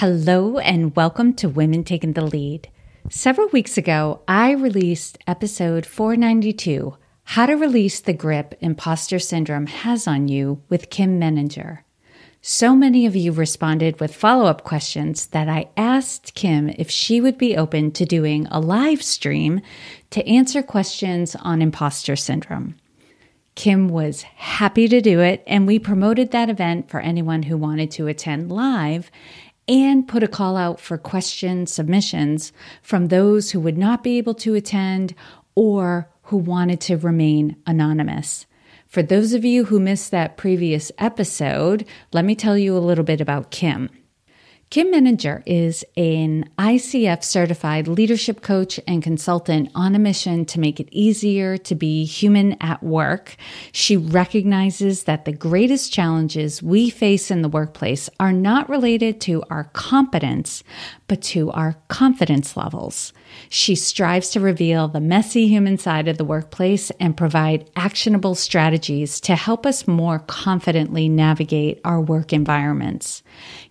Hello, and welcome to Women Taking the Lead. Several weeks ago, I released episode 492 How to Release the Grip Imposter Syndrome Has on You with Kim Meninger. So many of you responded with follow up questions that I asked Kim if she would be open to doing a live stream to answer questions on imposter syndrome. Kim was happy to do it, and we promoted that event for anyone who wanted to attend live and put a call out for question submissions from those who would not be able to attend or who wanted to remain anonymous. For those of you who missed that previous episode, let me tell you a little bit about Kim. Kim Meninger is an ICF certified leadership coach and consultant on a mission to make it easier to be human at work. She recognizes that the greatest challenges we face in the workplace are not related to our competence, but to our confidence levels. She strives to reveal the messy human side of the workplace and provide actionable strategies to help us more confidently navigate our work environments.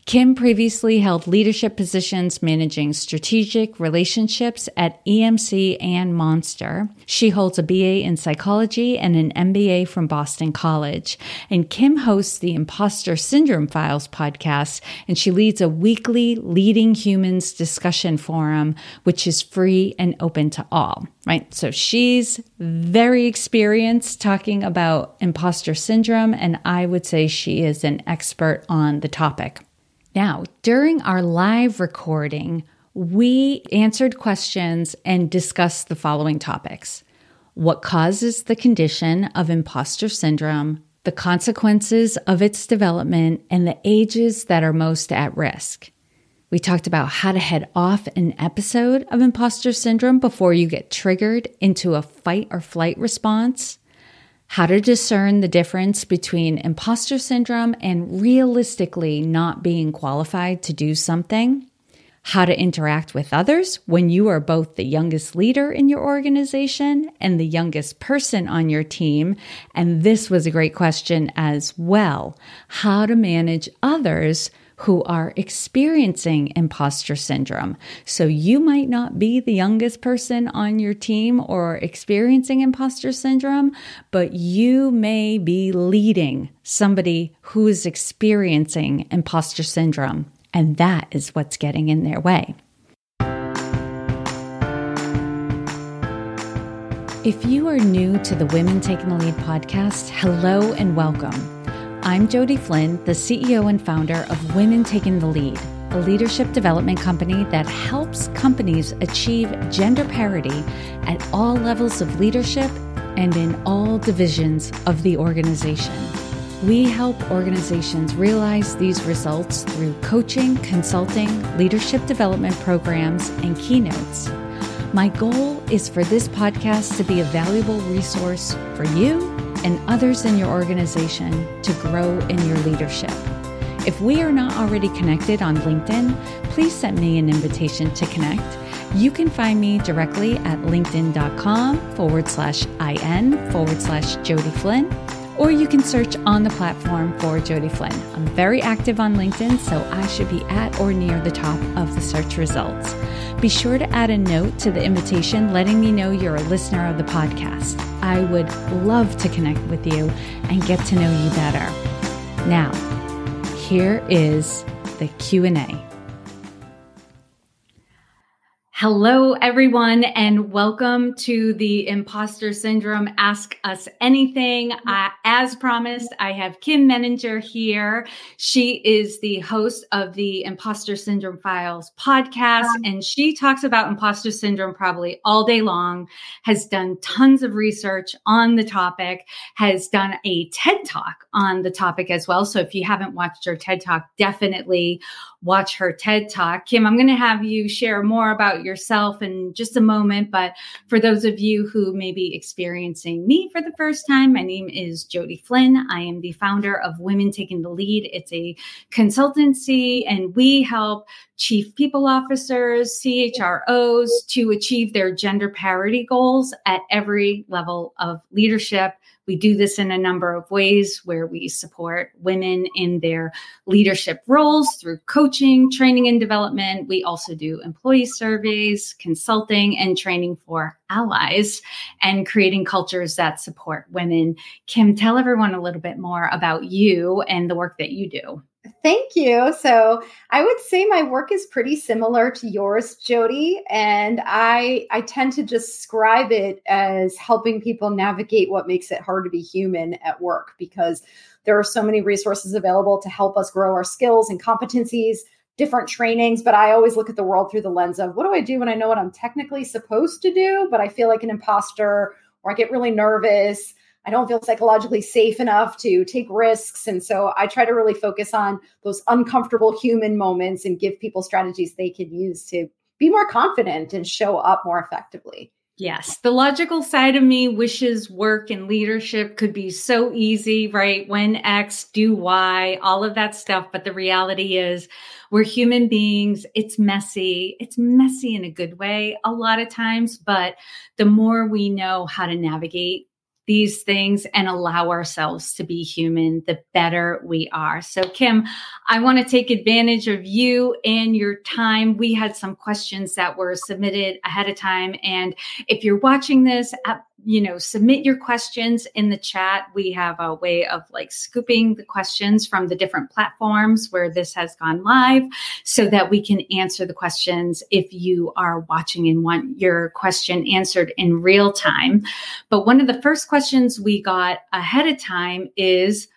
Kim previously held leadership positions managing strategic relationships at EMC and Monster. She holds a BA in psychology and an MBA from Boston College. And Kim hosts the Imposter Syndrome Files podcast, and she leads a weekly Leading Humans discussion forum, which is free and open to all, right? So she's very experienced talking about imposter syndrome, and I would say she is an expert on the topic. Now, during our live recording, we answered questions and discussed the following topics what causes the condition of imposter syndrome, the consequences of its development, and the ages that are most at risk. We talked about how to head off an episode of imposter syndrome before you get triggered into a fight or flight response how to discern the difference between imposter syndrome and realistically not being qualified to do something, how to interact with others when you are both the youngest leader in your organization and the youngest person on your team. And this was a great question as well how to manage others who are experiencing imposter syndrome. So you might not be the youngest person on your team or experiencing imposter syndrome, but you may be leading somebody who is experiencing imposter syndrome. And that is what's getting in their way. If you are new to the Women Taking the Lead podcast, hello and welcome. I'm Jodi Flynn, the CEO and founder of Women Taking the Lead, a leadership development company that helps companies achieve gender parity at all levels of leadership and in all divisions of the organization. We help organizations realize these results through coaching, consulting, leadership development programs, and keynotes. My goal is for this podcast to be a valuable resource for you and others in your organization to grow in your leadership. If we are not already connected on LinkedIn, please send me an invitation to connect. You can find me directly at linkedin.com forward slash IN forward slash Jodi Flynn, or you can search on the platform for Jodi Flynn. I'm very active on LinkedIn, so I should be at or near the top of the search results. Be sure to add a note to the invitation letting me know you're a listener of the podcast. I would love to connect with you and get to know you better. Now, here is the Q&A. Hello, everyone, and welcome to the Imposter Syndrome Ask Us Anything. Uh, as promised, I have Kim Meninger here. She is the host of the Imposter Syndrome Files podcast, and she talks about imposter syndrome probably all day long, has done tons of research on the topic, has done a TED Talk on the topic as well. So if you haven't watched her TED Talk, definitely watch her TED Talk. Kim, I'm going to have you share more about yourself in just a moment. But for those of you who may be experiencing me for the first time, my name is Jodi Flynn. I am the founder of Women Taking the Lead. It's a consultancy, and we help chief people officers, CHROs to achieve their gender parity goals at every level of leadership We do this in a number of ways where we support women in their leadership roles through coaching, training, and development. We also do employee surveys, consulting, and training for allies and creating cultures that support women. Kim, tell everyone a little bit more about you and the work that you do. Thank you. So I would say my work is pretty similar to yours, Jodi, and I I tend to describe it as helping people navigate what makes it hard to be human at work because there are so many resources available to help us grow our skills and competencies, different trainings, but I always look at the world through the lens of what do I do when I know what I'm technically supposed to do, but I feel like an imposter or I get really nervous I don't feel psychologically safe enough to take risks. And so I try to really focus on those uncomfortable human moments and give people strategies they can use to be more confident and show up more effectively. Yes, the logical side of me wishes work and leadership could be so easy, right? When X, do Y, all of that stuff. But the reality is, we're human beings. It's messy. It's messy in a good way a lot of times. But the more we know how to navigate these things and allow ourselves to be human, the better we are. So, Kim, I want to take advantage of you and your time. We had some questions that were submitted ahead of time. And if you're watching this, you know, submit your questions in the chat. We have a way of like scooping the questions from the different platforms where this has gone live so that we can answer the questions if you are watching and want your question answered in real time. But one of the first questions we got ahead of time is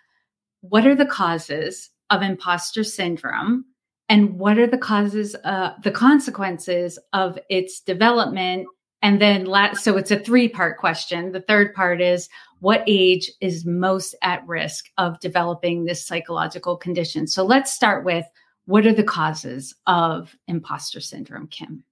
what are the causes of imposter syndrome? And what are the causes, uh, the consequences of its development and then, last, so it's a three part question. The third part is what age is most at risk of developing this psychological condition? So let's start with what are the causes of imposter syndrome, Kim?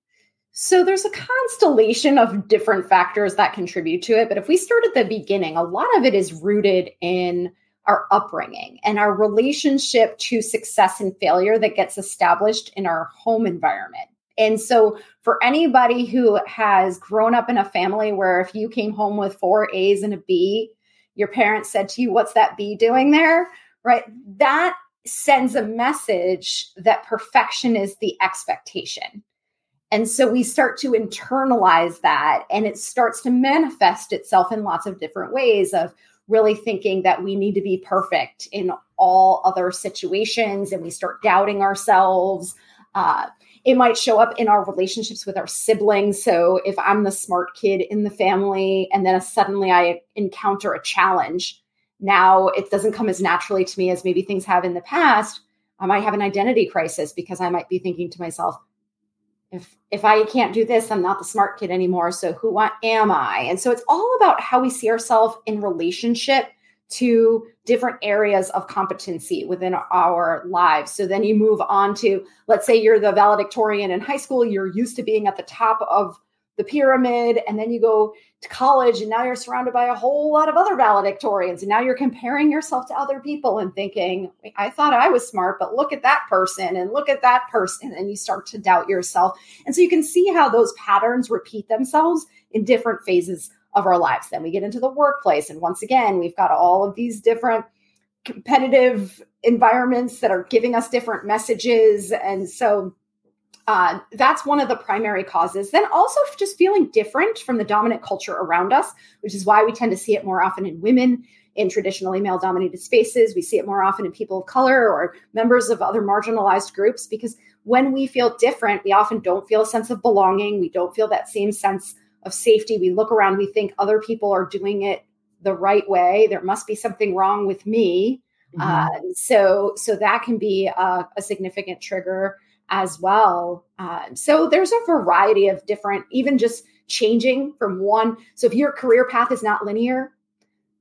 So there's a constellation of different factors that contribute to it. But if we start at the beginning, a lot of it is rooted in our upbringing and our relationship to success and failure that gets established in our home environment. And so, for anybody who has grown up in a family where if you came home with four A's and a B, your parents said to you, What's that B doing there? Right? That sends a message that perfection is the expectation. And so we start to internalize that, and it starts to manifest itself in lots of different ways of really thinking that we need to be perfect in all other situations, and we start doubting ourselves. Uh, it might show up in our relationships with our siblings. So if I'm the smart kid in the family and then suddenly I encounter a challenge, now it doesn't come as naturally to me as maybe things have in the past. I might have an identity crisis because I might be thinking to myself, if if I can't do this, I'm not the smart kid anymore. So who am I? And so it's all about how we see ourselves in relationship to different areas of competency within our lives. So then you move on to, let's say you're the valedictorian in high school, you're used to being at the top of the pyramid, and then you go to college, and now you're surrounded by a whole lot of other valedictorians. And now you're comparing yourself to other people and thinking, I thought I was smart, but look at that person and look at that person. And you start to doubt yourself. And so you can see how those patterns repeat themselves in different phases of our lives. Then we get into the workplace. And once again, we've got all of these different competitive environments that are giving us different messages. And so uh, that's one of the primary causes. Then also just feeling different from the dominant culture around us, which is why we tend to see it more often in women in traditionally male dominated spaces. We see it more often in people of color or members of other marginalized groups because when we feel different, we often don't feel a sense of belonging. We don't feel that same sense of safety. We look around, we think other people are doing it the right way. There must be something wrong with me. Mm-hmm. Uh, so, so that can be a, a significant trigger as well. Uh, so there's a variety of different, even just changing from one. So if your career path is not linear,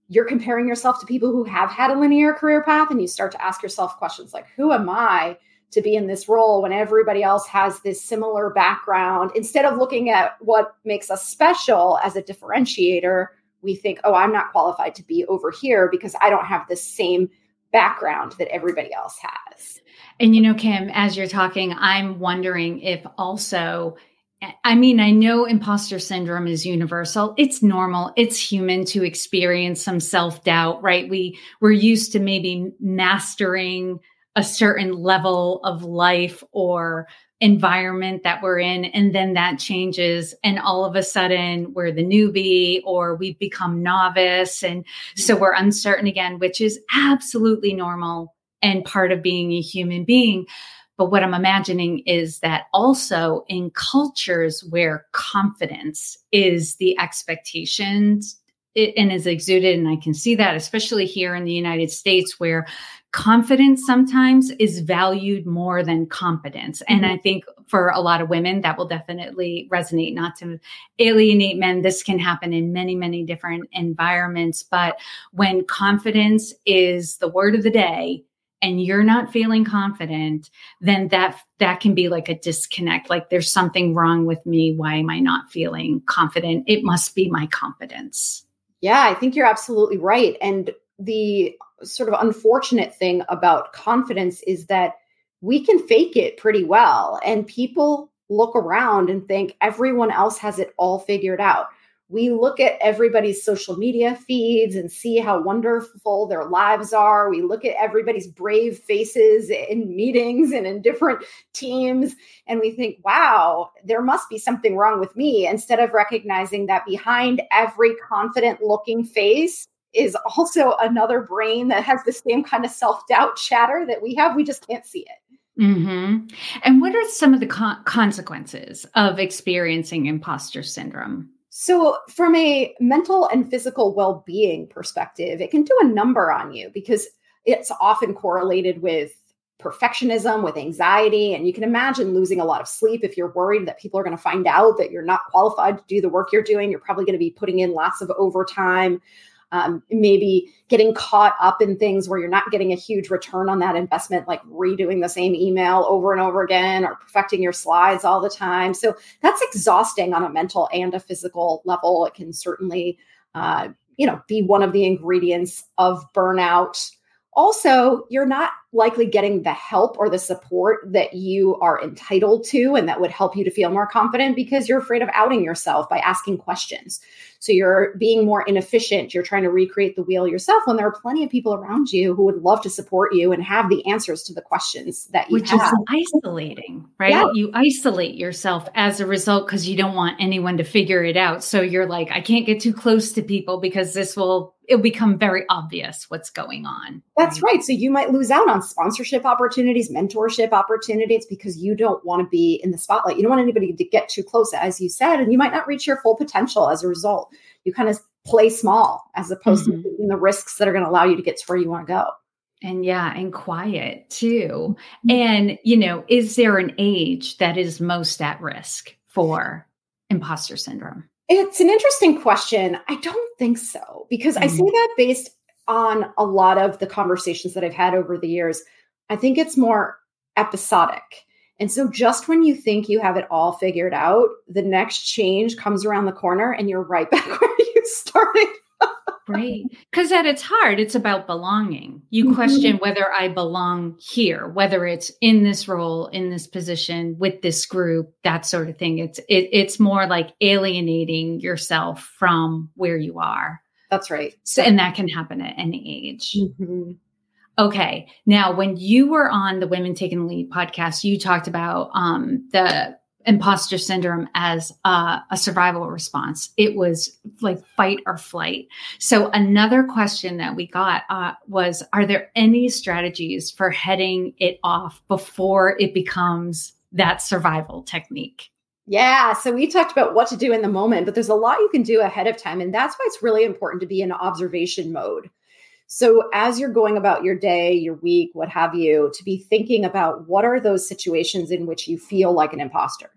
you're comparing yourself to people who have had a linear career path, and you start to ask yourself questions like, "Who am I?" To be in this role when everybody else has this similar background. Instead of looking at what makes us special as a differentiator, we think, oh, I'm not qualified to be over here because I don't have the same background that everybody else has. And you know, Kim, as you're talking, I'm wondering if also I mean, I know imposter syndrome is universal. It's normal. It's human to experience some self-doubt, right? We we're used to maybe mastering a certain level of life or environment that we're in and then that changes and all of a sudden we're the newbie or we've become novice. And so we're uncertain again which is absolutely normal and part of being a human being. But what I'm imagining is that also in cultures where confidence is the expectations and is exuded, and I can see that, especially here in the United States, where confidence sometimes is valued more than competence. Mm-hmm. And I think for a lot of women, that will definitely resonate, not to alienate men. This can happen in many, many different environments. But when confidence is the word of the day, and you're not feeling confident then that that can be like a disconnect like there's something wrong with me why am i not feeling confident it must be my competence yeah i think you're absolutely right and the sort of unfortunate thing about confidence is that we can fake it pretty well and people look around and think everyone else has it all figured out we look at everybody's social media feeds and see how wonderful their lives are. We look at everybody's brave faces in meetings and in different teams, and we think, wow, there must be something wrong with me, instead of recognizing that behind every confident looking face is also another brain that has the same kind of self doubt chatter that we have. We just can't see it. Mm-hmm. And what are some of the con- consequences of experiencing imposter syndrome? So, from a mental and physical well being perspective, it can do a number on you because it's often correlated with perfectionism, with anxiety. And you can imagine losing a lot of sleep if you're worried that people are going to find out that you're not qualified to do the work you're doing. You're probably going to be putting in lots of overtime um, maybe getting caught up in things where you're not getting a huge return on that investment, like redoing the same email over and over again or perfecting your slides all the time. So that's exhausting on a mental and a physical level. It can certainly, uh, you know, be one of the ingredients of burnout. Also, you're not likely getting the help or the support that you are entitled to and that would help you to feel more confident because you're afraid of outing yourself by asking questions. So you're being more inefficient. You're trying to recreate the wheel yourself when there are plenty of people around you who would love to support you and have the answers to the questions that you Which have. is isolating, right? Yeah. You isolate yourself as a result because you don't want anyone to figure it out. So you're like, I can't get too close to people because this will it'll become very obvious what's going on. That's right. So you might lose out on sponsorship opportunities, mentorship opportunities because you don't want to be in the spotlight. You don't want anybody to get too close, as you said, and you might not reach your full potential as a result. You kind of play small as opposed mm-hmm. to taking the risks that are going to allow you to get to where you want to go. And yeah, and quiet too. Mm-hmm. And, you know, is there an age that is most at risk for imposter syndrome? It's an interesting question. I don't think so because mm-hmm. I see that based on a lot of the conversations that I've had over the years. I think it's more episodic. And so just when you think you have it all figured out, the next change comes around the corner and you're right back where you started. right. Because at its heart, it's about belonging. You mm-hmm. question whether I belong here, whether it's in this role, in this position, with this group, that sort of thing. It's it, it's more like alienating yourself from where you are. That's right. So, and that can happen at any age. Mm-hmm. Okay. Now, when you were on the Women Taking Lead podcast, you talked about um, the imposter syndrome as a survival response. It was like fight or flight. So, another question that we got uh, was Are there any strategies for heading it off before it becomes that survival technique? Yeah. So we talked about what to do in the moment, but there's a lot you can do ahead of time. And that's why it's really important to be in observation mode. So as you're going about your day, your week, what have you, to be thinking about what are those situations in which you feel like an imposter.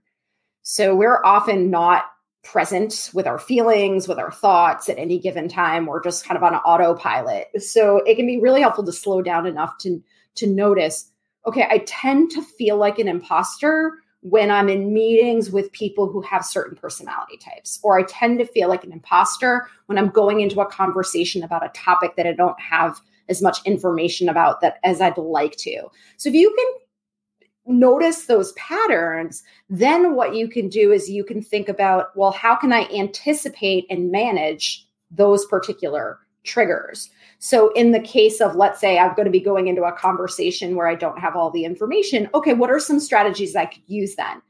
So we're often not present with our feelings, with our thoughts at any given time. We're just kind of on autopilot. So it can be really helpful to slow down enough to to notice, okay, I tend to feel like an imposter when I'm in meetings with people who have certain personality types, or I tend to feel like an imposter when I'm going into a conversation about a topic that I don't have as much information about that as I'd like to. So if you can notice those patterns, then what you can do is you can think about, well, how can I anticipate and manage those particular triggers? So, in the case of, let's say, I'm going to be going into a conversation where I don't have all the information, okay, what are some strategies I could use then?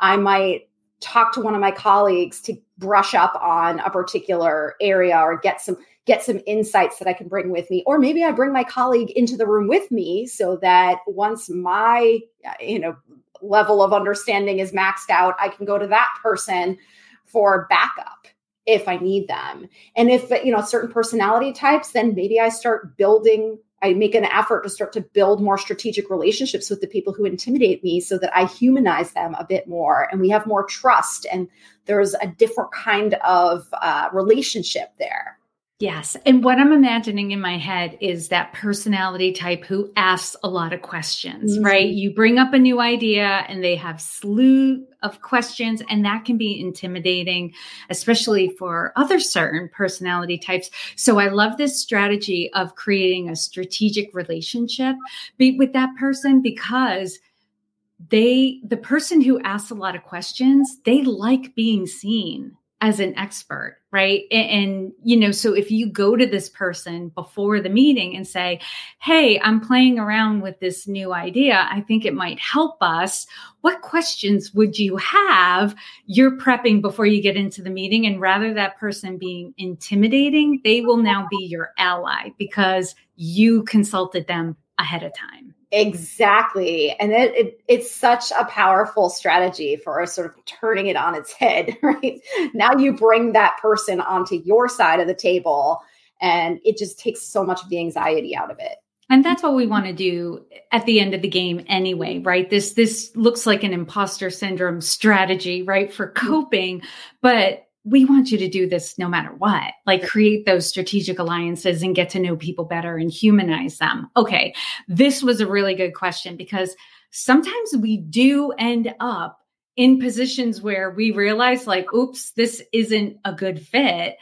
I might talk to one of my colleagues to brush up on a particular area or get some get some insights that I can bring with me. Or maybe I bring my colleague into the room with me so that once my, you know, level of understanding is maxed out, I can go to that person for backup if I need them. And if, you know, certain personality types, then maybe I start building I make an effort to start to build more strategic relationships with the people who intimidate me so that I humanize them a bit more and we have more trust and there's a different kind of uh, relationship there. Yes. And what I'm imagining in my head is that personality type who asks a lot of questions, mm-hmm. right? You bring up a new idea and they have slew of questions and that can be intimidating, especially for other certain personality types. So I love this strategy of creating a strategic relationship with that person because they, the person who asks a lot of questions, they like being seen as an expert, right? And, and, you know, so if you go to this person before the meeting and say, Hey, I'm playing around with this new idea. I think it might help us. What questions would you have? You're prepping before you get into the meeting. And rather that person being intimidating, they will now be your ally because you consulted them ahead of time. Exactly. And it, it, it's such a powerful strategy for sort of turning it on its head, right? Now you bring that person onto your side of the table and it just takes so much of the anxiety out of it. And that's what we want to do at the end of the game anyway, right? This this looks like an imposter syndrome strategy, right, for mm-hmm. coping, but we want you to do this no matter what, like create those strategic alliances and get to know people better and humanize them. Okay. This was a really good question because sometimes we do end up in positions where we realize, like, oops, this isn't a good fit.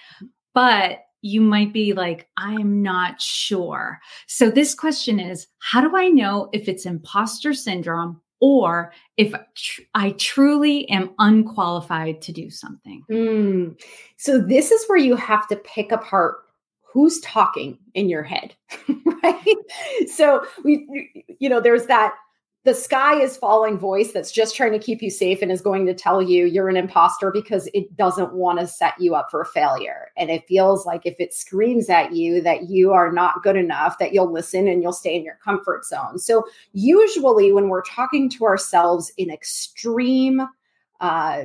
But you might be like, I'm not sure. So, this question is How do I know if it's imposter syndrome or if tr- I truly am unqualified to do something. Mm. So, this is where you have to pick apart who's talking in your head, right? So, we, you know, there's that the sky is falling voice that's just trying to keep you safe and is going to tell you you're an imposter because it doesn't want to set you up for failure. And it feels like if it screams at you that you are not good enough, that you'll listen and you'll stay in your comfort zone. So, usually, when we're talking to ourselves in extreme, uh,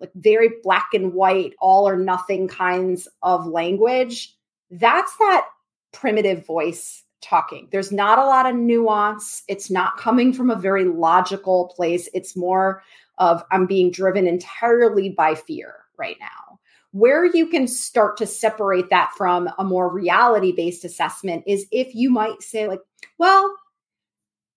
like very black and white, all or nothing kinds of language, that's that primitive voice talking. There's not a lot of nuance. It's not coming from a very logical place. It's more of I'm being driven entirely by fear right now. Where you can start to separate that from a more reality based assessment is if you might say, like, well,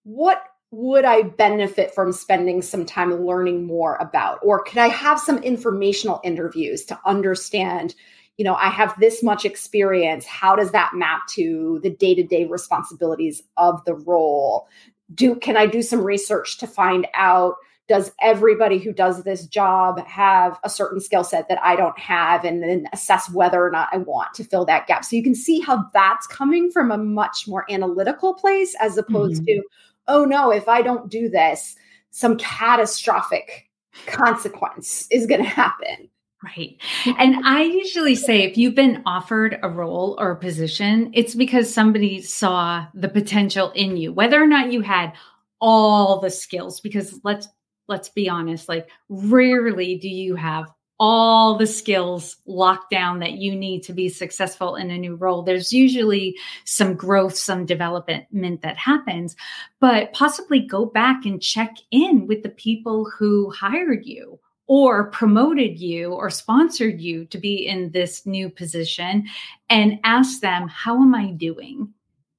what would I benefit from spending some time learning more about? Or could I have some informational interviews to understand, you know, I have this much experience. How does that map to the day to day responsibilities of the role? Do can I do some research to find out? Does everybody who does this job have a certain skill set that I don't have, and then assess whether or not I want to fill that gap? So you can see how that's coming from a much more analytical place as opposed mm-hmm. to, oh no, if I don't do this, some catastrophic consequence is going to happen. Right. And I usually say if you've been offered a role or a position, it's because somebody saw the potential in you, whether or not you had all the skills because let's let's be honest, like rarely do you have all the skills locked down that you need to be successful in a new role. There's usually some growth, some development that happens, but possibly go back and check in with the people who hired you or promoted you or sponsored you to be in this new position and ask them, How am I doing?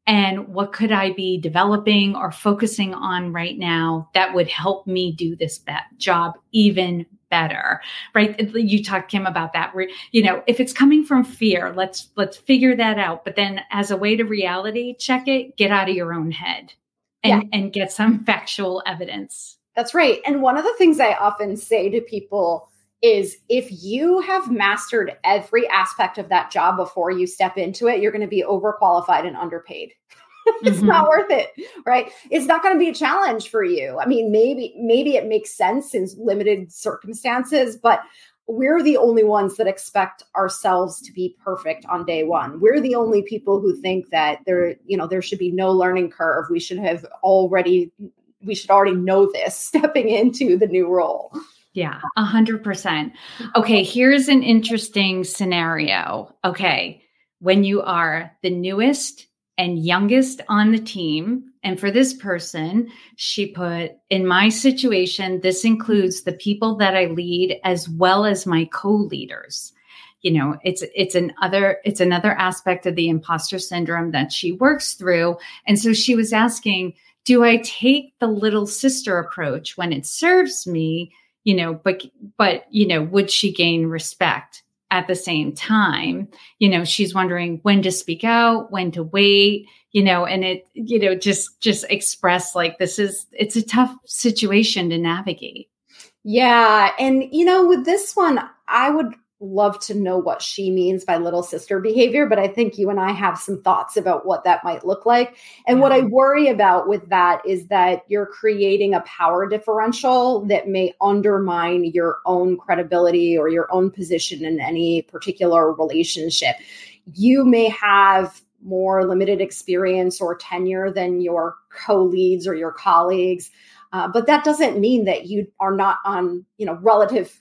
And what could I be developing or focusing on right now that would help me do this be- job even better right you talked kim about that you know if it's coming from fear let's let's figure that out but then as a way to reality check it get out of your own head and, yeah. and get some factual evidence. That's right. And one of the things I often say to people is if you have mastered every aspect of that job before you step into it, you're going to be overqualified and underpaid. it's mm-hmm. not worth it, right? It's not going to be a challenge for you. I mean, maybe maybe it makes sense in limited circumstances, but we're the only ones that expect ourselves to be perfect on day one. We're the only people who think that there, you know, there should be no learning curve. We should have already we should already know this stepping into the new role. Yeah, a hundred percent. Okay, here's an interesting scenario. Okay, when you are the newest and youngest on the team, and for this person, she put, in my situation, this includes the people that I lead as well as my co-leaders. You know, it's it's another it's another aspect of the imposter syndrome that she works through. And so she was asking, do I take the little sister approach when it serves me? You know, but but you know, would she gain respect at the same time? You know, she's wondering when to speak out, when to wait, you know, and it, you know, just just express like this is it's a tough situation to navigate. Yeah. And you know, with this one, I would love to know what she means by little sister behavior, but I think you and I have some thoughts about what that might look like. And yeah. what I worry about with that is that you're creating a power differential that may undermine your own credibility or your own position in any particular relationship. You may have more limited experience or tenure than your co leads or your colleagues. Uh, but that doesn't mean that you are not on you know relative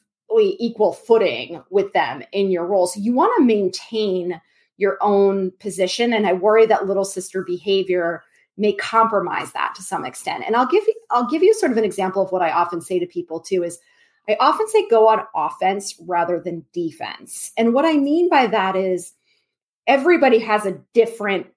equal footing with them in your role. So you want to maintain your own position. And I worry that little sister behavior may compromise that to some extent. And I'll give you, I'll give you sort of an example of what I often say to people too is I often say go on offense rather than defense. And what I mean by that is everybody has a different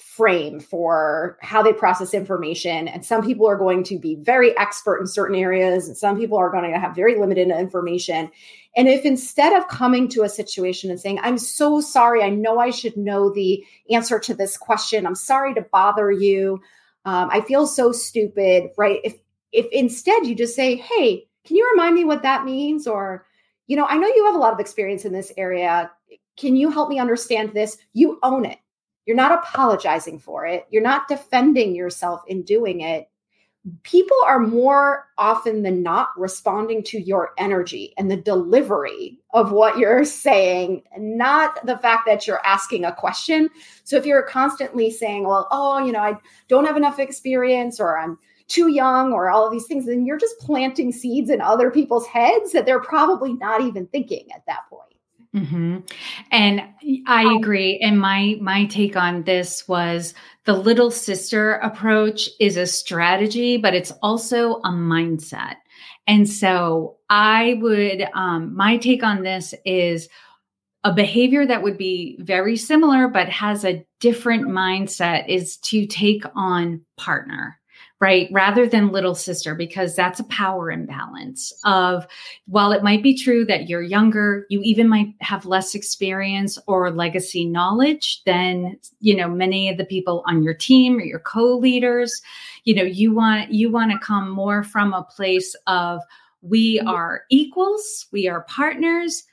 frame for how they process information. And some people are going to be very expert in certain areas, and some people are going to have very limited information. And if instead of coming to a situation and saying, I'm so sorry, I know I should know the answer to this question, I'm sorry to bother you, um, I feel so stupid, right? If if instead you just say, Hey, can you remind me what that means? Or, you know, I know you have a lot of experience in this area. Can you help me understand this? You own it you're not apologizing for it. You're not defending yourself in doing it. People are more often than not responding to your energy and the delivery of what you're saying, not the fact that you're asking a question. So if you're constantly saying, well, oh, you know, I don't have enough experience or I'm too young or all of these things, then you're just planting seeds in other people's heads that they're probably not even thinking at that point. Mm-hmm. And I um, agree. And my my take on this was the little sister approach is a strategy, but it's also a mindset. And so I would um, my take on this is a behavior that would be very similar but has a different mindset is to take on partner right? Rather than little sister, because that's a power imbalance of, while it might be true that you're younger, you even might have less experience or legacy knowledge than, you know, many of the people on your team or your co-leaders. You know, you want, you want to come more from a place of, we mm-hmm. are equals, we are partners.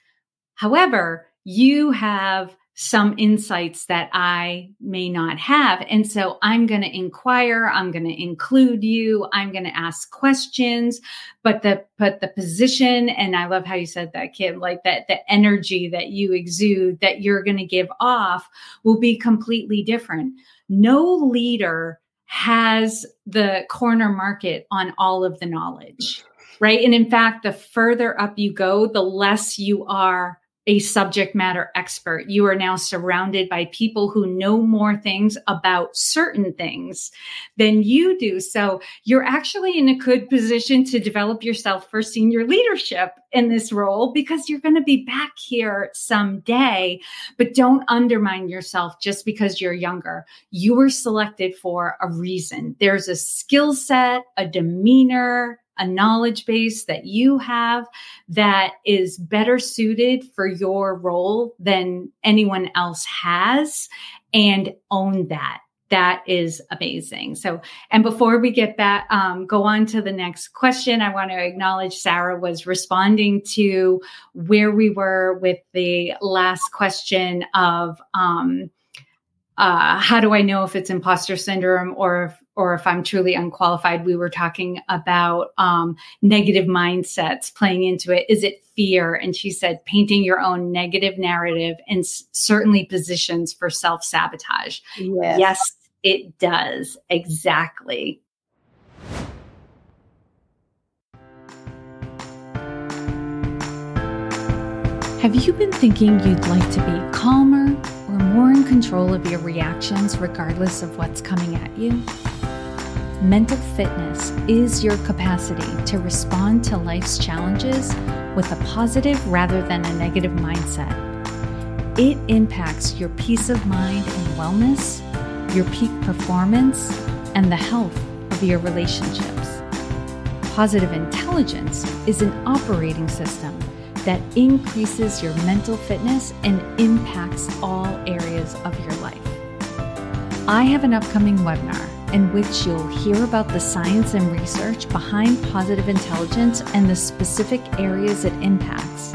However, you have some insights that I may not have. And so I'm going to inquire, I'm going to include you, I'm going to ask questions, but the but the position and I love how you said that Kim, like that the energy that you exude that you're going to give off will be completely different. No leader has the corner market on all of the knowledge. Right. And in fact, the further up you go, the less you are a subject matter expert. You are now surrounded by people who know more things about certain things than you do. So you're actually in a good position to develop yourself for senior leadership in this role because you're going to be back here someday. But don't undermine yourself just because you're younger. You were selected for a reason. There's a skill set, a demeanor, a knowledge base that you have that is better suited for your role than anyone else has and own that that is amazing. So, and before we get that, um, go on to the next question, I want to acknowledge Sarah was responding to where we were with the last question of, um, uh, how do I know if it's imposter syndrome or if, or if I'm truly unqualified? We were talking about um, negative mindsets playing into it. Is it fear? And she said painting your own negative narrative and s- certainly positions for self sabotage. Yes. yes, it does exactly. Have you been thinking you'd like to be calmer? or more in control of your reactions regardless of what's coming at you? Mental fitness is your capacity to respond to life's challenges with a positive rather than a negative mindset. It impacts your peace of mind and wellness, your peak performance, and the health of your relationships. Positive intelligence is an operating system that increases your mental fitness and impacts all areas of your life. I have an upcoming webinar in which you'll hear about the science and research behind positive intelligence and the specific areas it impacts.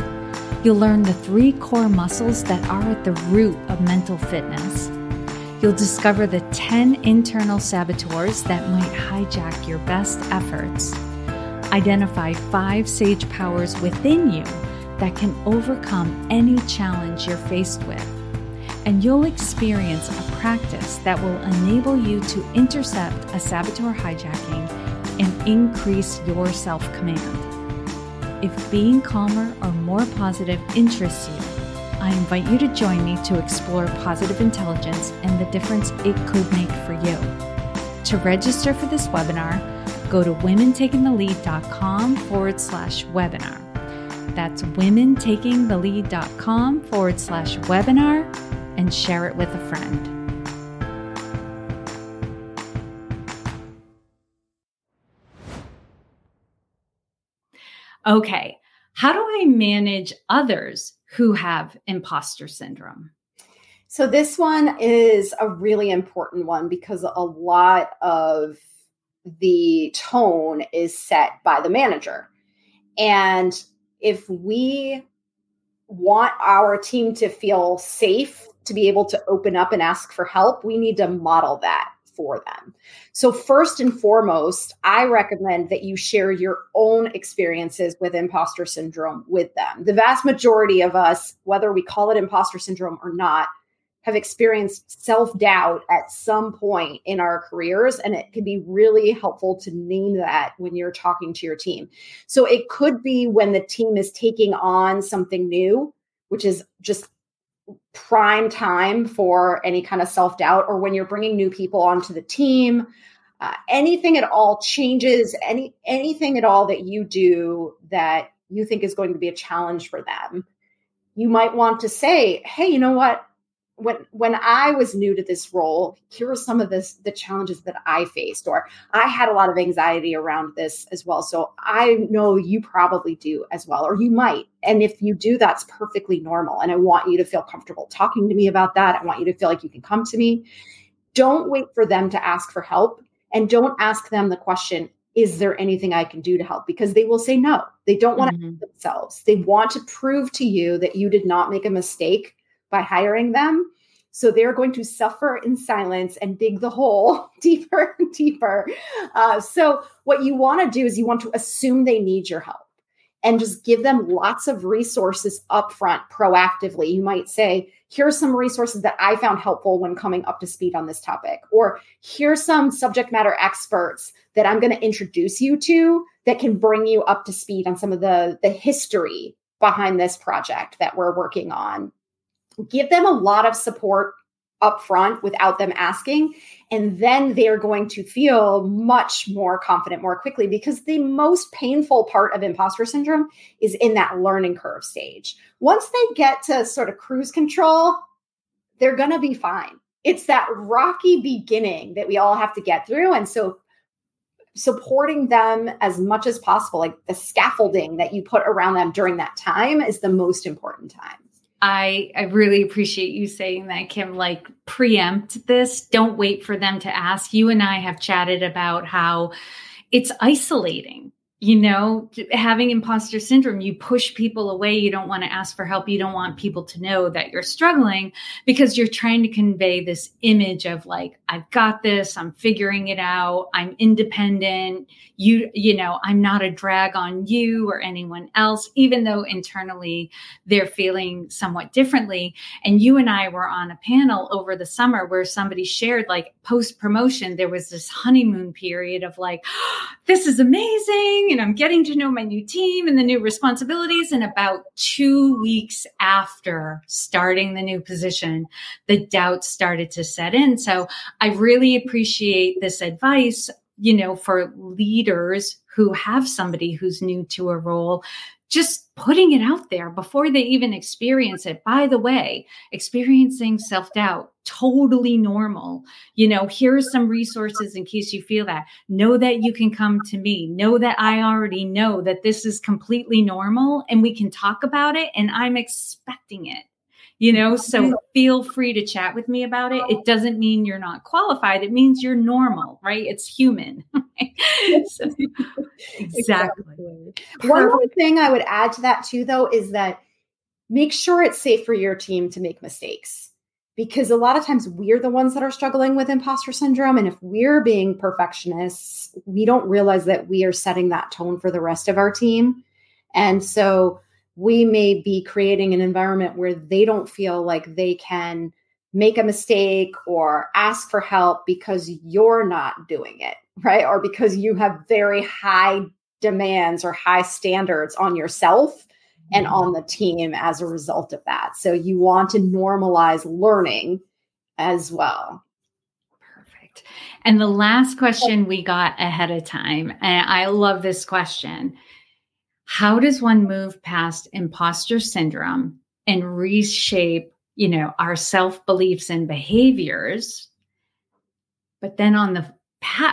You'll learn the three core muscles that are at the root of mental fitness. You'll discover the 10 internal saboteurs that might hijack your best efforts. Identify five sage powers within you that can overcome any challenge you're faced with. And you'll experience a practice that will enable you to intercept a saboteur hijacking and increase your self command. If being calmer or more positive interests you, I invite you to join me to explore positive intelligence and the difference it could make for you. To register for this webinar, go to womentakingthelead.com forward slash webinar. That's womentakingthelead.com forward slash webinar and share it with a friend. Okay, how do I manage others who have imposter syndrome? So, this one is a really important one because a lot of the tone is set by the manager. And if we want our team to feel safe to be able to open up and ask for help, we need to model that for them. So, first and foremost, I recommend that you share your own experiences with imposter syndrome with them. The vast majority of us, whether we call it imposter syndrome or not, have experienced self doubt at some point in our careers. And it can be really helpful to name that when you're talking to your team. So it could be when the team is taking on something new, which is just prime time for any kind of self doubt, or when you're bringing new people onto the team. Uh, anything at all changes any anything at all that you do that you think is going to be a challenge for them you might want to say hey you know what when when I was new to this role, here are some of this the challenges that I faced, or I had a lot of anxiety around this as well. So I know you probably do as well, or you might. And if you do, that's perfectly normal. And I want you to feel comfortable talking to me about that. I want you to feel like you can come to me. Don't wait for them to ask for help, and don't ask them the question, is there anything I can do to help? Because they will say no. They don't want mm-hmm. to help themselves. They want to prove to you that you did not make a mistake by hiring them. So they're going to suffer in silence and dig the hole deeper and deeper. Uh, so, what you want to do is you want to assume they need your help and just give them lots of resources upfront proactively. You might say, here's some resources that I found helpful when coming up to speed on this topic, or here's some subject matter experts that I'm going to introduce you to that can bring you up to speed on some of the, the history behind this project that we're working on give them a lot of support up front without them asking and then they're going to feel much more confident more quickly because the most painful part of imposter syndrome is in that learning curve stage. Once they get to sort of cruise control they're going to be fine. It's that rocky beginning that we all have to get through and so supporting them as much as possible like the scaffolding that you put around them during that time is the most important time I I really appreciate you saying that, Kim. Like preempt this. Don't wait for them to ask. You and I have chatted about how it's isolating you know, having imposter syndrome, you push people away. You don't want to ask for help. You don't want people to know that you're struggling because you're trying to convey this image of like, I've got this, I'm figuring it out, I'm independent. You, you know, I'm not a drag on you or anyone else, even though internally they're feeling somewhat differently. And you and I were on a panel over the summer where somebody shared like post promotion, there was this honeymoon period of like, this is amazing and I'm getting to know my new team and the new responsibilities. And about two weeks after starting the new position, the doubts started to set in. So I really appreciate this advice, you know, for leaders who have somebody who's new to a role just putting it out there before they even experience it. By the way, experiencing self doubt, totally normal. You know, here are some resources in case you feel that. Know that you can come to me. Know that I already know that this is completely normal and we can talk about it and I'm expecting it you know so mm-hmm. feel free to chat with me about it. It doesn't mean you're not qualified it means you're normal right? It's human so, exactly. exactly. one more thing i would add to that too though is that make sure it's safe for your team to make mistakes because a lot of times we're the ones that are struggling with imposter syndrome and if we're being perfectionists we don't realize that we are setting that tone for the rest of our team. And so we may be creating an environment where they don't feel like they can make a mistake or ask for help because you're not doing it, right? Or because you have very high demands or high standards on yourself and mm-hmm. on the team as a result of that. So you want to normalize learning as well. Perfect. And the last question we got ahead of time, and I love this question how does one move past imposter syndrome and reshape, you know, our self beliefs and behaviors? But then on the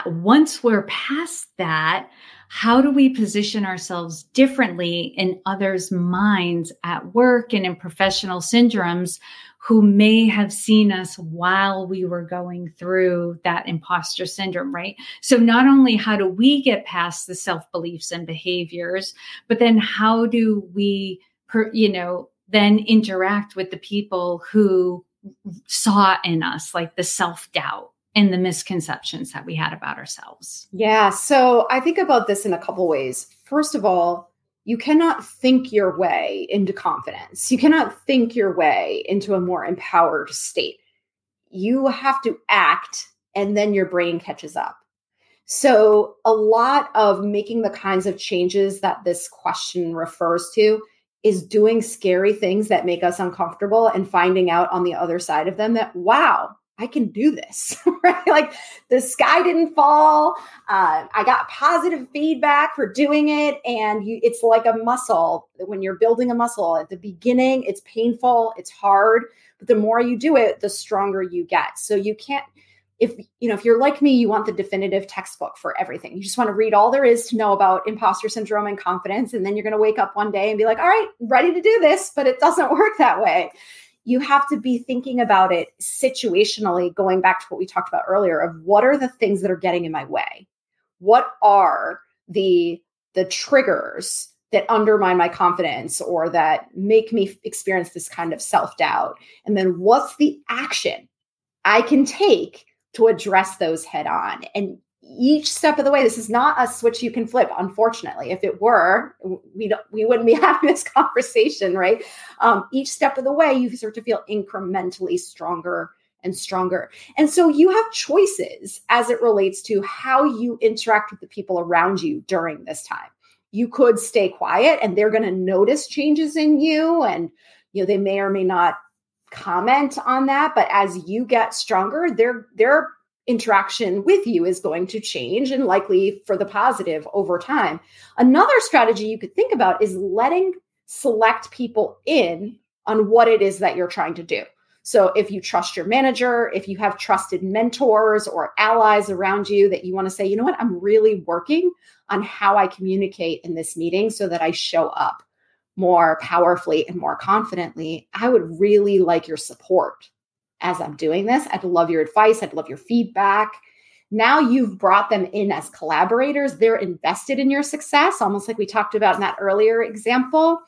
once we're past that, how do we position ourselves differently in others' minds at work and in professional syndromes who may have seen us while we were going through that imposter syndrome, right? So, not only how do we get past the self beliefs and behaviors, but then how do we, you know, then interact with the people who saw in us like the self doubt and the misconceptions that we had about ourselves? Yeah. So, I think about this in a couple ways. First of all, you cannot think your way into confidence. You cannot think your way into a more empowered state. You have to act and then your brain catches up. So, a lot of making the kinds of changes that this question refers to is doing scary things that make us uncomfortable and finding out on the other side of them that, wow, I can do this, right? Like the sky didn't fall. Uh, I got positive feedback for doing it. And you, it's like a muscle. When you're building a muscle at the beginning, it's painful, it's hard, but the more you do it, the stronger you get. So you can't, if you know, if you're like me, you want the definitive textbook for everything. You just want to read all there is to know about imposter syndrome and confidence. And then you're going to wake up one day and be like, all right, ready to do this, but it doesn't work that way you have to be thinking about it situationally, going back to what we talked about earlier of what are the things that are getting in my way? What are the the triggers that undermine my confidence or that make me experience this kind of self-doubt? And then what's the action I can take to address those head on? And each step of the way this is not a switch you can flip unfortunately. If it were we don't we wouldn't be having this conversation right? Um, each step of the way you start to feel incrementally stronger and stronger. And so you have choices as it relates to how you interact with the people around you during this time. You could stay quiet and they're going to notice changes in you and you know they may or may not comment on that but as you get stronger they're they're interaction with you is going to change and likely for the positive over time. Another strategy you could think about is letting select people in on what it is that you're trying to do. So if you trust your manager, if you have trusted mentors or allies around you that you want to say, you know what, I'm really working on how I communicate in this meeting so that I show up more powerfully and more confidently, I would really like your support as I'm doing this. I'd love your advice. I'd love your feedback. Now you've brought them in as collaborators. They're invested in your success, almost like we talked about in that earlier example.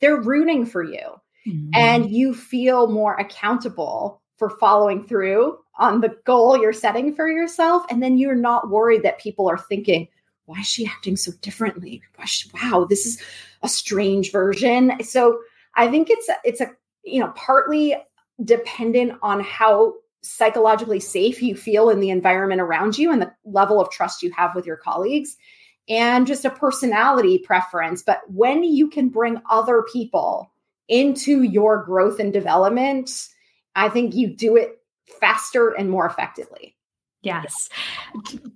They're rooting for you. Mm-hmm. And you feel more accountable for following through on the goal you're setting for yourself. And then you're not worried that people are thinking, why is she acting so differently? She, wow, this is a strange version. So I think it's a, it's a you know partly dependent on how psychologically safe you feel in the environment around you and the level of trust you have with your colleagues and just a personality preference. But when you can bring other people into your growth and development, I think you do it faster and more effectively. Yes.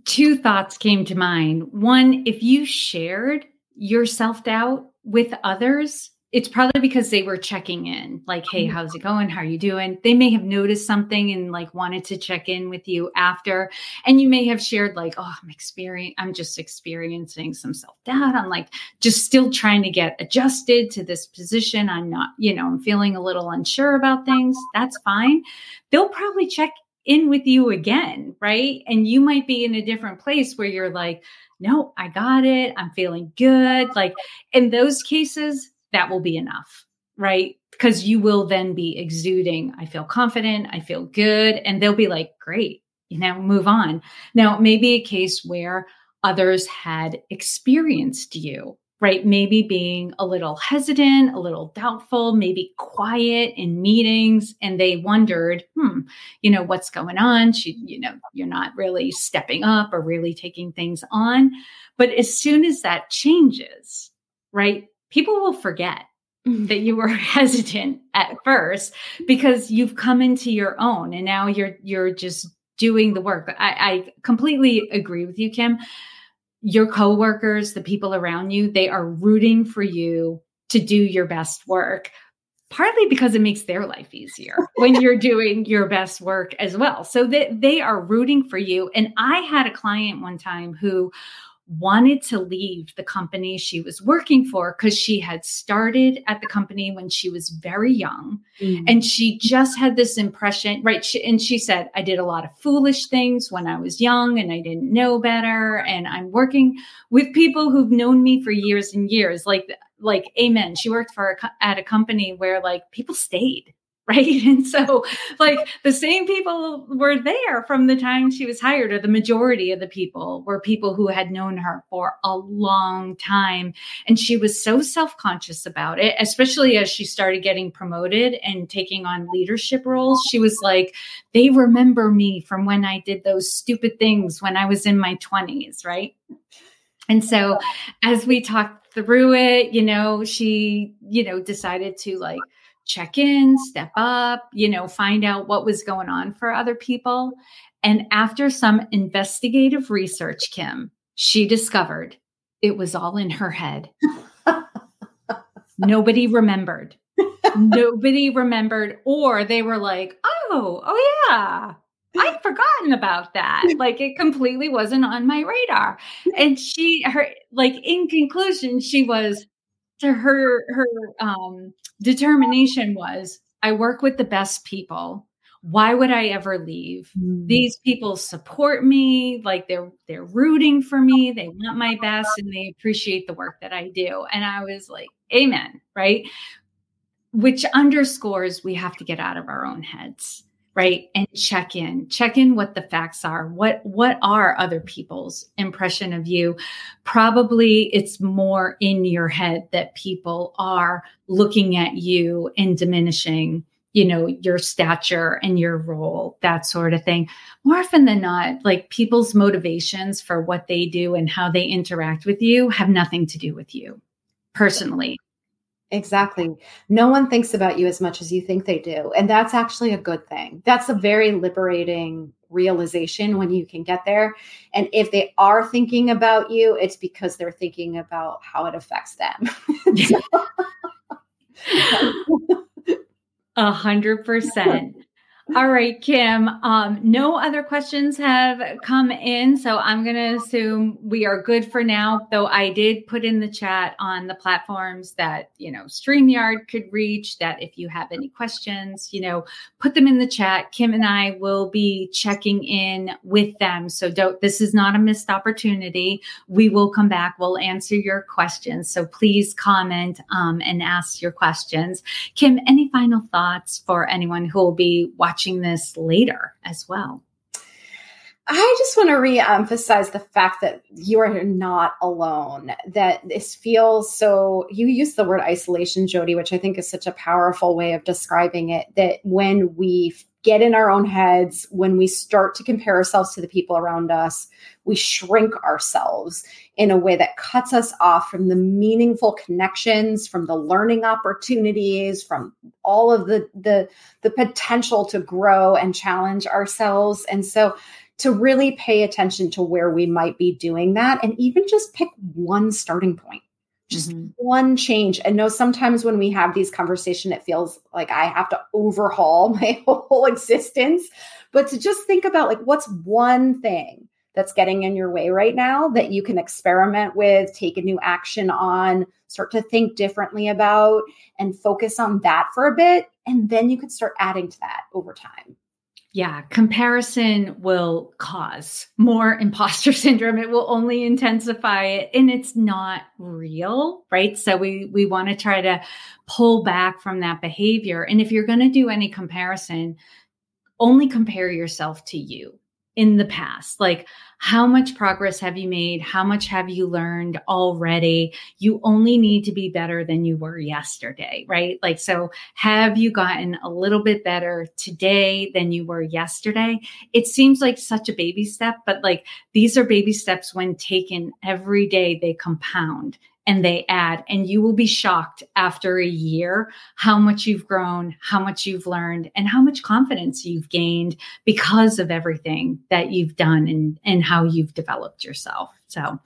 Two thoughts came to mind. One, if you shared your self doubt with others, it's probably because they were checking in like hey mm-hmm. how's it going? How are you doing? They may have noticed something and like wanted to check in with you after. And you may have shared like oh i'm experiencing i'm just experiencing some self-doubt. I'm like just still trying to get adjusted to this position. I'm not you know i'm feeling a little unsure about things. That's fine. They'll probably check in with you again right? And you might be in a different place where you're like no i got it. I'm feeling good. Like in those cases that will be enough, right? Because you will then be exuding, I feel confident, I feel good. And they'll be like, great, you know, move on. Now, maybe a case where others had experienced you, right? Maybe being a little hesitant, a little doubtful, maybe quiet in meetings. And they wondered, hmm, you know, what's going on? She, you know, you're not really stepping up or really taking things on. But as soon as that changes, right? People will forget mm. that you were hesitant at first because you've come into your own and now you're you're just doing the work. But I, I completely agree with you, Kim. Your coworkers, the people around you, they are rooting for you to do your best work partly because it makes their life easier when you're doing your best work as well. So that they are rooting for you. And I had a client one time who wanted to leave the company she was working for because she had started at the company when she was very young. Mm. And she just had this impression, right? She, and she said, I did a lot of foolish things when I was young and I didn't know better. And I'm working with people who've known me for years and years. Like, like, amen. She worked for a, at a company where like people stayed right? And so, like, the same people were there from the time she was hired, or the majority of the people were people who had known her for a long time. And she was so self conscious about it, especially as she started getting promoted and taking on leadership roles. She was like, they remember me from when I did those stupid things when I was in my 20s, right? And so, as we talked through it, you know, she, you know, decided to like, check in, step up, you know, find out what was going on for other people. And after some investigative research, Kim, she discovered it was all in her head. Nobody remembered. Nobody remembered, or they were like, oh, oh, yeah. I'd forgotten about that. Like it completely wasn't on my radar. And she, her, like in conclusion, she was to her, her, um, determination was I work with the best people. Why would I ever leave? Mm. These people support me, like they're they're rooting for me, they want my best and they appreciate the work that I do. And I was like, amen, right? Which underscores we have to get out of our own heads right? And check in check in what the facts are. What what are other people's impression of you? Probably it's more in your head that people are looking at you and diminishing you know your stature and your role that sort of thing. More often than not like people's motivations for what they do and how they interact with you have nothing to do with you personally Exactly. No one thinks about you as much as you think they do. And that's actually a good thing. That's a very liberating realization when you can get there. And if they are thinking about you, it's because they're thinking about how it affects them. A hundred percent. All right, Kim. Um, no other questions have come in, so I'm going to assume we are good for now. Though I did put in the chat on the platforms that you know Streamyard could reach. That if you have any questions, you know, put them in the chat. Kim and I will be checking in with them. So don't. This is not a missed opportunity. We will come back. We'll answer your questions. So please comment um, and ask your questions. Kim, any final thoughts for anyone who will be watching? Watching this later as well. I just want to re-emphasize the fact that you are not alone. That this feels so. You use the word isolation, Jodi, which I think is such a powerful way of describing it. That when we get in our own heads, when we start to compare ourselves to the people around us, we shrink ourselves in a way that cuts us off from the meaningful connections, from the learning opportunities, from all of the the the potential to grow and challenge ourselves. And so to really pay attention to where we might be doing that and even just pick one starting point just mm-hmm. one change. And know sometimes when we have these conversation it feels like i have to overhaul my whole existence. But to just think about like what's one thing that's getting in your way right now that you can experiment with take a new action on start to think differently about and focus on that for a bit and then you can start adding to that over time yeah, comparison will cause more imposter syndrome. It will only intensify it and it's not real, right? So we we want to try to pull back from that behavior. And if you're going to do any comparison, only compare yourself to you in the past. Like how much progress have you made? How much have you learned already? You only need to be better than you were yesterday, right? Like, so have you gotten a little bit better today than you were yesterday? It seems like such a baby step, but like these are baby steps when taken every day, they compound and they add and you will be shocked after a year how much you've grown how much you've learned and how much confidence you've gained because of everything that you've done and and how you've developed yourself so,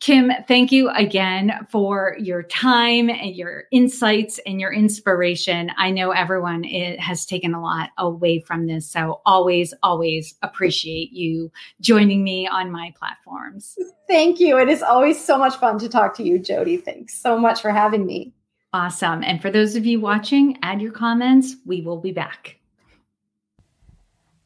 Kim, thank you again for your time and your insights and your inspiration. I know everyone has taken a lot away from this. So, always, always appreciate you joining me on my platforms. Thank you. It is always so much fun to talk to you, Jodi. Thanks so much for having me. Awesome. And for those of you watching, add your comments. We will be back.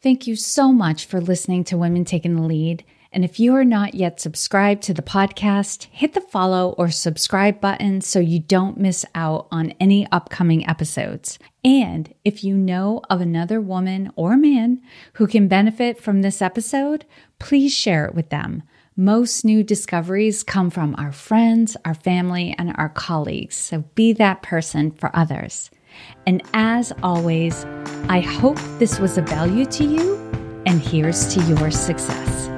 Thank you so much for listening to Women Taking the Lead. And if you are not yet subscribed to the podcast, hit the follow or subscribe button so you don't miss out on any upcoming episodes. And if you know of another woman or man who can benefit from this episode, please share it with them. Most new discoveries come from our friends, our family, and our colleagues. So be that person for others. And as always, I hope this was a value to you, and here's to your success.